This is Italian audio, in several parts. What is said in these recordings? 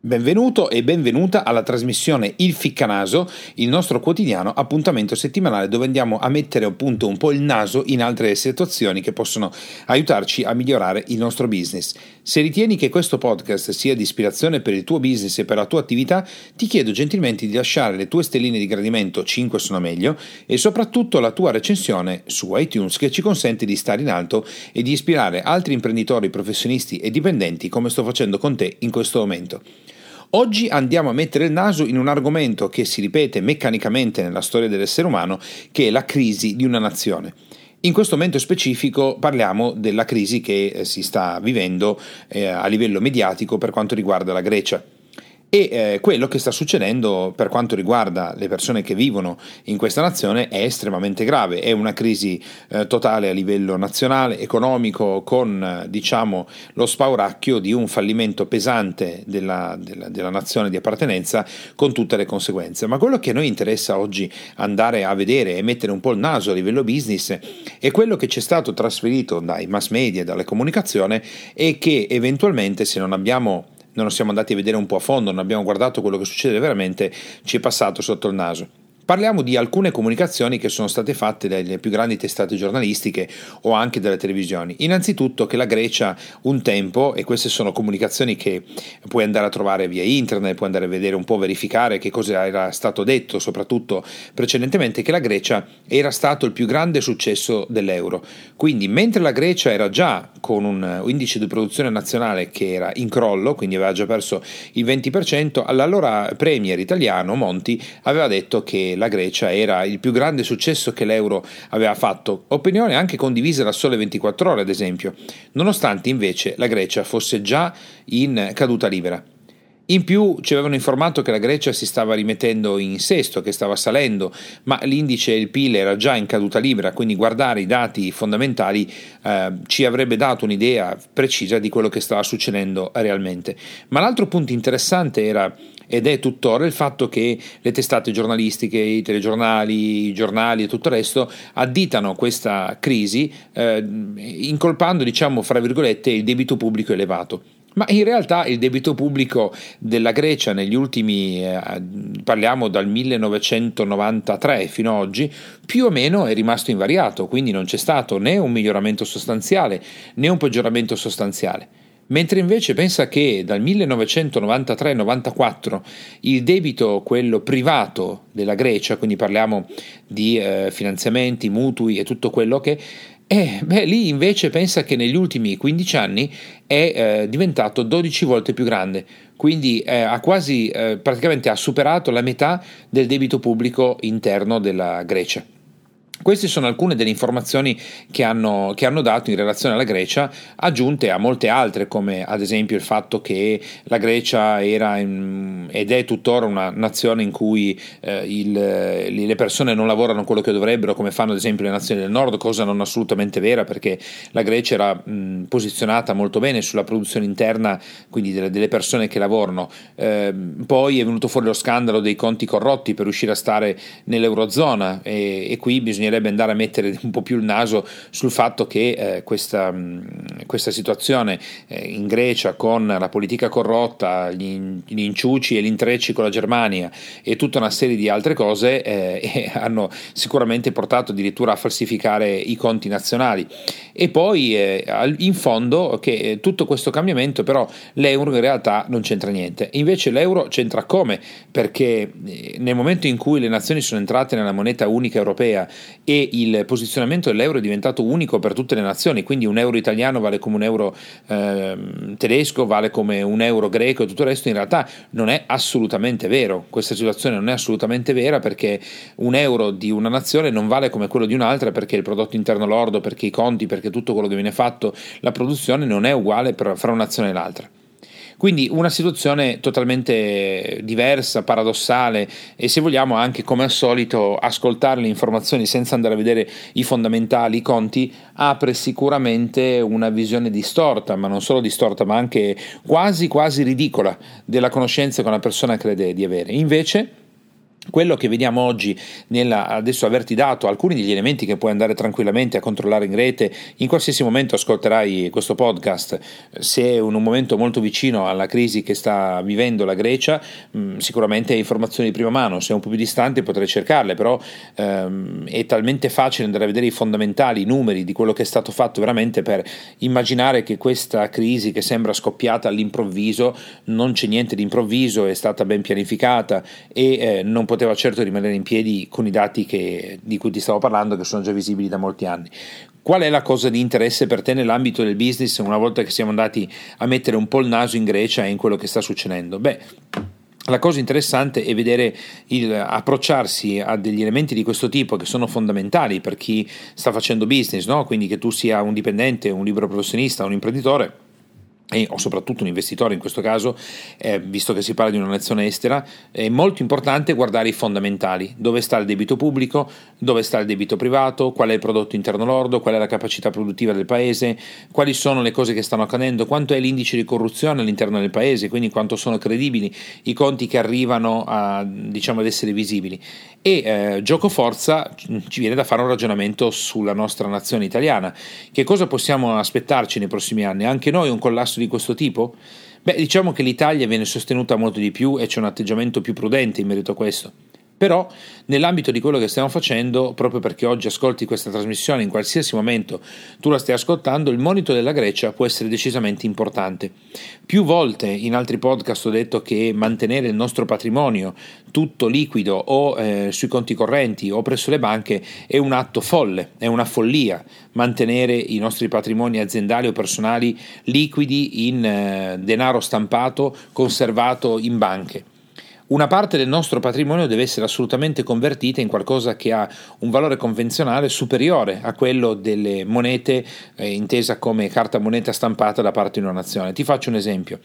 Benvenuto e benvenuta alla trasmissione Il Ficcanaso, il nostro quotidiano appuntamento settimanale dove andiamo a mettere appunto un po' il naso in altre situazioni che possono aiutarci a migliorare il nostro business. Se ritieni che questo podcast sia di ispirazione per il tuo business e per la tua attività, ti chiedo gentilmente di lasciare le tue stelline di gradimento, 5 sono meglio, e soprattutto la tua recensione su iTunes che ci consente di stare in alto e di ispirare altri imprenditori, professionisti e dipendenti come sto facendo con te in questo momento. Oggi andiamo a mettere il naso in un argomento che si ripete meccanicamente nella storia dell'essere umano, che è la crisi di una nazione. In questo momento specifico parliamo della crisi che eh, si sta vivendo eh, a livello mediatico per quanto riguarda la Grecia. E eh, quello che sta succedendo per quanto riguarda le persone che vivono in questa nazione è estremamente grave, è una crisi eh, totale a livello nazionale, economico, con eh, diciamo, lo spauracchio di un fallimento pesante della, della, della, nazione di appartenenza con tutte le conseguenze. Ma quello che a noi interessa oggi andare a vedere e mettere un po' il naso a livello business è quello che ci è stato trasferito dai mass media, dalle comunicazioni e che eventualmente se non abbiamo non siamo andati a vedere un po' a fondo, non abbiamo guardato quello che succede veramente, ci è passato sotto il naso. Parliamo di alcune comunicazioni che sono state fatte dalle più grandi testate giornalistiche o anche dalle televisioni. Innanzitutto che la Grecia un tempo, e queste sono comunicazioni che puoi andare a trovare via internet, puoi andare a vedere un po', verificare che cosa era stato detto, soprattutto precedentemente, che la Grecia era stato il più grande successo dell'euro. Quindi mentre la Grecia era già con un indice di produzione nazionale che era in crollo, quindi aveva già perso il 20%, all'allora premier italiano Monti aveva detto che la Grecia era il più grande successo che l'euro aveva fatto, opinione anche condivisa da Sole 24 ore ad esempio, nonostante invece la Grecia fosse già in caduta libera. In più ci avevano informato che la Grecia si stava rimettendo in sesto, che stava salendo, ma l'indice e il PIL era già in caduta libera, quindi guardare i dati fondamentali eh, ci avrebbe dato un'idea precisa di quello che stava succedendo realmente. Ma l'altro punto interessante era ed è tuttora il fatto che le testate giornalistiche, i telegiornali, i giornali e tutto il resto additano questa crisi eh, incolpando, diciamo, fra virgolette, il debito pubblico elevato. Ma in realtà il debito pubblico della Grecia negli ultimi, eh, parliamo dal 1993 fino ad oggi, più o meno è rimasto invariato, quindi non c'è stato né un miglioramento sostanziale né un peggioramento sostanziale. Mentre invece pensa che dal 1993-94 il debito, quello privato della Grecia, quindi parliamo di eh, finanziamenti, mutui e tutto quello che eh, beh, lì invece pensa che negli ultimi 15 anni è eh, diventato 12 volte più grande, quindi eh, ha quasi eh, praticamente ha superato la metà del debito pubblico interno della Grecia. Queste sono alcune delle informazioni che hanno, che hanno, dato in relazione alla Grecia, aggiunte a molte altre, come ad esempio il fatto che la Grecia era in, ed è tuttora una nazione in cui eh, il, le persone non lavorano quello che dovrebbero, come fanno ad esempio le nazioni del nord, cosa non assolutamente vera, perché la Grecia era mh, posizionata molto bene sulla produzione interna, quindi delle, delle persone che lavorano. Eh, poi è venuto fuori lo scandalo dei conti corrotti per riuscire a stare nell'Eurozona e, e qui bisogna bisognerebbe andare a mettere un po' più il naso sul fatto che eh, questa, mm, questa, situazione eh, in Grecia con la politica corrotta, gli, gli, inciuci e gli intrecci con la Germania e tutta una serie di altre cose eh, hanno sicuramente portato addirittura a falsificare i conti nazionali. E poi eh, in fondo che eh, tutto questo cambiamento però l'euro in realtà non c'entra niente. Invece l'euro c'entra come? Perché eh, nel momento in cui le nazioni sono entrate nella moneta unica europea e il posizionamento dell'euro è diventato unico per tutte le nazioni, quindi un euro italiano vale come un euro eh, tedesco, vale come un euro greco e tutto il resto, in realtà non è assolutamente vero, questa situazione non è assolutamente vera perché un euro di una nazione non vale come quello di un'altra perché il prodotto interno lordo, perché i conti, perché tutto quello che viene fatto, la produzione non è uguale fra una nazione e l'altra. Quindi una situazione totalmente diversa, paradossale e se vogliamo anche come al solito ascoltare le informazioni senza andare a vedere i fondamentali, i conti, apre sicuramente una visione distorta, ma non solo distorta, ma anche quasi quasi ridicola della conoscenza che una persona crede di avere. Invece quello che vediamo oggi, nella, adesso averti dato alcuni degli elementi che puoi andare tranquillamente a controllare in rete, in qualsiasi momento ascolterai questo podcast, se è in un momento molto vicino alla crisi che sta vivendo la Grecia, mh, mm, sicuramente hai informazioni di prima mano, se è un po' più distante potrai cercarle, però ehm, è talmente facile andare a vedere i fondamentali, i numeri di quello che è stato fatto veramente per immaginare che questa crisi che sembra scoppiata all'improvviso, non c'è niente di improvviso, è stata ben pianificata e eh, non poteva poteva certo rimanere in piedi con i dati che, di cui ti stavo parlando, che sono già visibili da molti anni. Qual è la cosa di interesse per te nell'ambito del business una volta che siamo andati a mettere un po' il naso in Grecia e in quello che sta succedendo? Beh, la cosa interessante è vedere il, approcciarsi a degli elementi di questo tipo che sono fondamentali per chi sta facendo business, no? quindi che tu sia un dipendente, un libero professionista, un imprenditore e, o soprattutto un investitore in questo caso, eh, visto che si parla di una nazione estera, è molto importante guardare i fondamentali, dove sta il debito pubblico, dove sta il debito privato, qual è il prodotto interno lordo, qual è la capacità produttiva del paese, quali sono le cose che stanno accadendo, quanto è l'indice di corruzione all'interno del paese, quindi quanto sono credibili i conti che arrivano a, diciamo, ad essere visibili. E eh, gioco forza ci viene da fare un ragionamento sulla nostra nazione italiana. Che cosa possiamo aspettarci nei prossimi anni? Anche noi un collasso di questo tipo? Beh, diciamo che l'Italia viene sostenuta molto di più e c'è un atteggiamento più prudente in merito a questo. Però nell'ambito di quello che stiamo facendo, proprio perché oggi ascolti questa trasmissione in qualsiasi momento tu la stai ascoltando, il monito della Grecia può essere decisamente importante. Più volte in altri podcast ho detto che mantenere il nostro patrimonio tutto liquido o eh, sui conti correnti o presso le banche è un atto folle, è una follia mantenere i nostri patrimoni aziendali o personali liquidi in eh, denaro stampato conservato in banche. Una parte del nostro patrimonio deve essere assolutamente convertita in qualcosa che ha un valore convenzionale superiore a quello delle monete eh, intesa come carta moneta stampata da parte di una nazione. Ti faccio un esempio.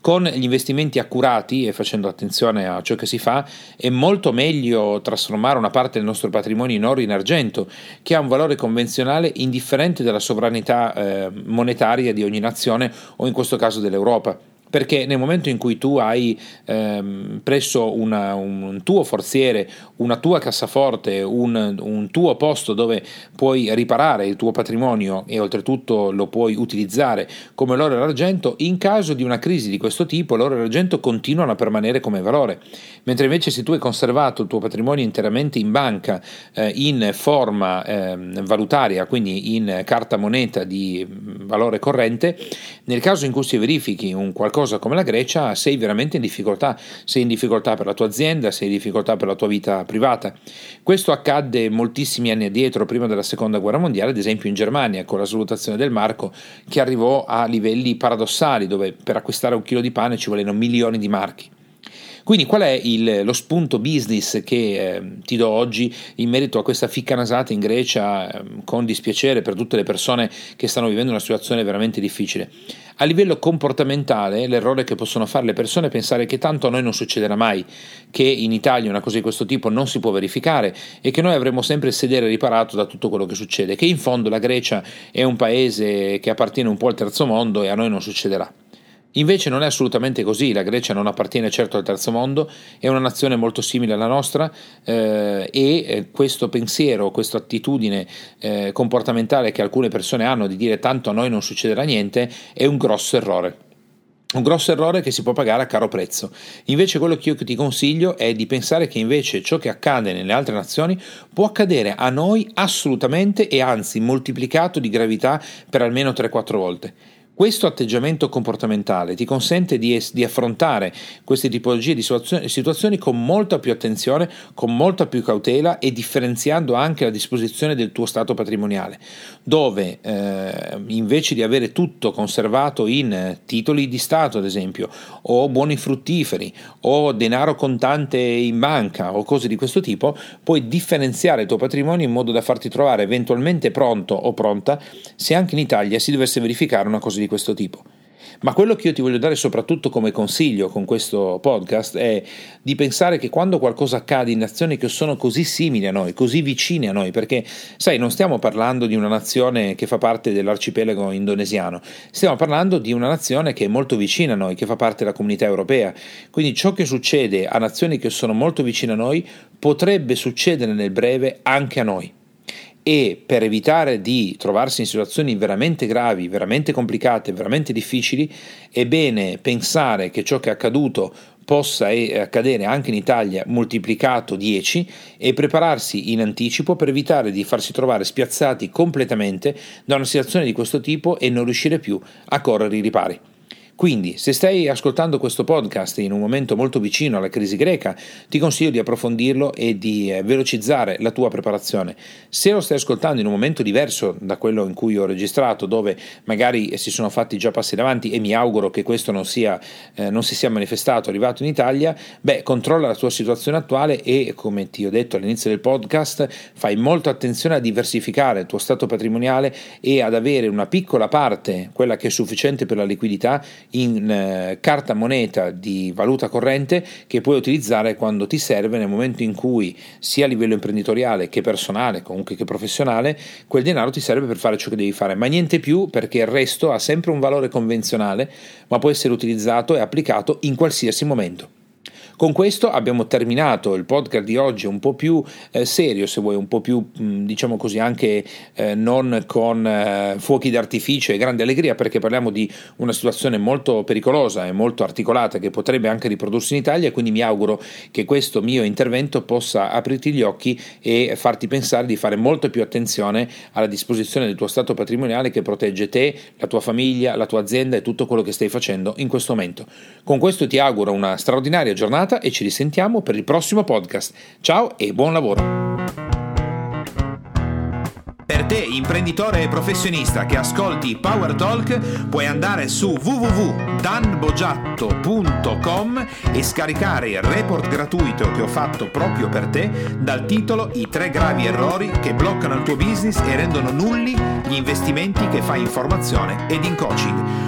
Con gli investimenti accurati e facendo attenzione a ciò che si fa, è molto meglio trasformare una parte del nostro patrimonio in oro e in argento, che ha un valore convenzionale indifferente dalla sovranità eh, monetaria di ogni nazione o in questo caso dell'Europa perché nel momento in cui tu hai ehm, presso una, un tuo forziere, una tua cassaforte, un, un, tuo posto dove puoi riparare il tuo patrimonio e oltretutto lo puoi utilizzare come l'oro e l'argento, in caso di una crisi di questo tipo l'oro e l'argento continuano a permanere come valore, mentre invece se tu hai conservato il tuo patrimonio interamente in banca eh, in forma eh, valutaria, quindi in carta moneta di valore corrente, nel caso in cui si verifichi un qualcosa cosa come la Grecia sei veramente in difficoltà, sei in difficoltà per la tua azienda, sei in difficoltà per la tua vita privata. Questo accadde moltissimi anni addietro, prima della seconda guerra mondiale, ad esempio in Germania, con la salutazione del marco, che arrivò a livelli paradossali, dove per acquistare un chilo di pane ci volevano milioni di marchi. Quindi qual è il, lo spunto business che eh, ti do oggi in merito a questa ficca nasata in Grecia eh, con dispiacere per tutte le persone che stanno vivendo una situazione veramente difficile? A livello comportamentale, l'errore che possono fare le persone è pensare che tanto a noi non succederà mai, che in Italia una cosa di questo tipo non si può verificare e che noi avremo sempre il sedere riparato da tutto quello che succede, che in fondo la Grecia è un paese che appartiene un po' al terzo mondo e a noi non succederà. Invece non è assolutamente così, la Grecia non appartiene certo al terzo mondo, è una nazione molto simile alla nostra eh, e eh, questo pensiero, questa attitudine eh, comportamentale che alcune persone hanno di dire tanto a noi non succederà niente è un grosso errore. Un grosso errore che si può pagare a caro prezzo. Invece quello che io ti consiglio è di pensare che invece ciò che accade nelle altre nazioni può accadere a noi assolutamente e anzi moltiplicato di gravità per almeno 3-4 volte. Questo atteggiamento comportamentale ti consente di, es- di affrontare queste tipologie di situazioni, con molta più attenzione, con molta più cautela e differenziando anche la disposizione del tuo stato patrimoniale, dove eh, invece di avere tutto conservato in titoli di Stato, ad esempio, o buoni fruttiferi, o denaro contante in banca, o cose di questo tipo, puoi differenziare il tuo patrimonio in modo da farti trovare eventualmente pronto o pronta se anche in Italia si dovesse verificare una cosa di questo tipo. Ma quello che io ti voglio dare soprattutto come consiglio con questo podcast è di pensare che quando qualcosa accade in nazioni che sono così simili a noi, così vicine a noi, perché sai, non stiamo parlando di una nazione che fa parte dell'arcipelago indonesiano, stiamo parlando di una nazione che è molto vicina a noi, che fa parte della comunità europea. Quindi ciò che succede a nazioni che sono molto vicine a noi potrebbe succedere nel breve anche a noi e per evitare di trovarsi in situazioni veramente gravi, veramente complicate, veramente difficili, è bene pensare che ciò che è accaduto possa accadere anche in Italia moltiplicato 10 e prepararsi in anticipo per evitare di farsi trovare spiazzati completamente da una situazione di questo tipo e non riuscire più a correre i ripari. Quindi, se stai ascoltando questo podcast in un momento molto vicino alla crisi greca, ti consiglio di approfondirlo e di eh, velocizzare la tua preparazione. Se lo stai ascoltando in un momento diverso da quello in cui ho registrato, dove magari si sono fatti già passi davanti e mi auguro che questo non, sia, eh, non si sia manifestato arrivato in Italia, beh, controlla la tua situazione attuale e, come ti ho detto all'inizio del podcast, fai molta attenzione a diversificare il tuo stato patrimoniale e ad avere una piccola parte, quella che è sufficiente per la liquidità, in eh, carta moneta di valuta corrente che puoi utilizzare quando ti serve nel momento in cui sia a livello imprenditoriale che personale, comunque che professionale, quel denaro ti serve per fare ciò che devi fare, ma niente più perché il resto ha sempre un valore convenzionale, ma può essere utilizzato e applicato in qualsiasi momento. Con questo abbiamo terminato il podcast di oggi un po' più eh, serio, se vuoi, un po' più, mh, diciamo così, anche eh, non con eh, fuochi d'artificio e grande allegria, perché parliamo di una situazione molto pericolosa e molto articolata che potrebbe anche riprodursi in Italia, quindi mi auguro che questo mio intervento possa aprirti gli occhi e farti pensare di fare molto più attenzione alla disposizione del tuo stato patrimoniale che protegge te, la tua famiglia, la tua azienda e tutto quello che stai facendo in questo momento. Con questo ti auguro una straordinaria giornata giornata e ci risentiamo per il prossimo podcast. Ciao e buon lavoro! Per te, imprenditore e professionista che ascolti Power Talk, puoi andare su www.danbogiatto.com e scaricare il report gratuito che ho fatto proprio per te dal titolo I tre gravi errori che bloccano il tuo business e rendono nulli gli investimenti che fai in formazione ed in coaching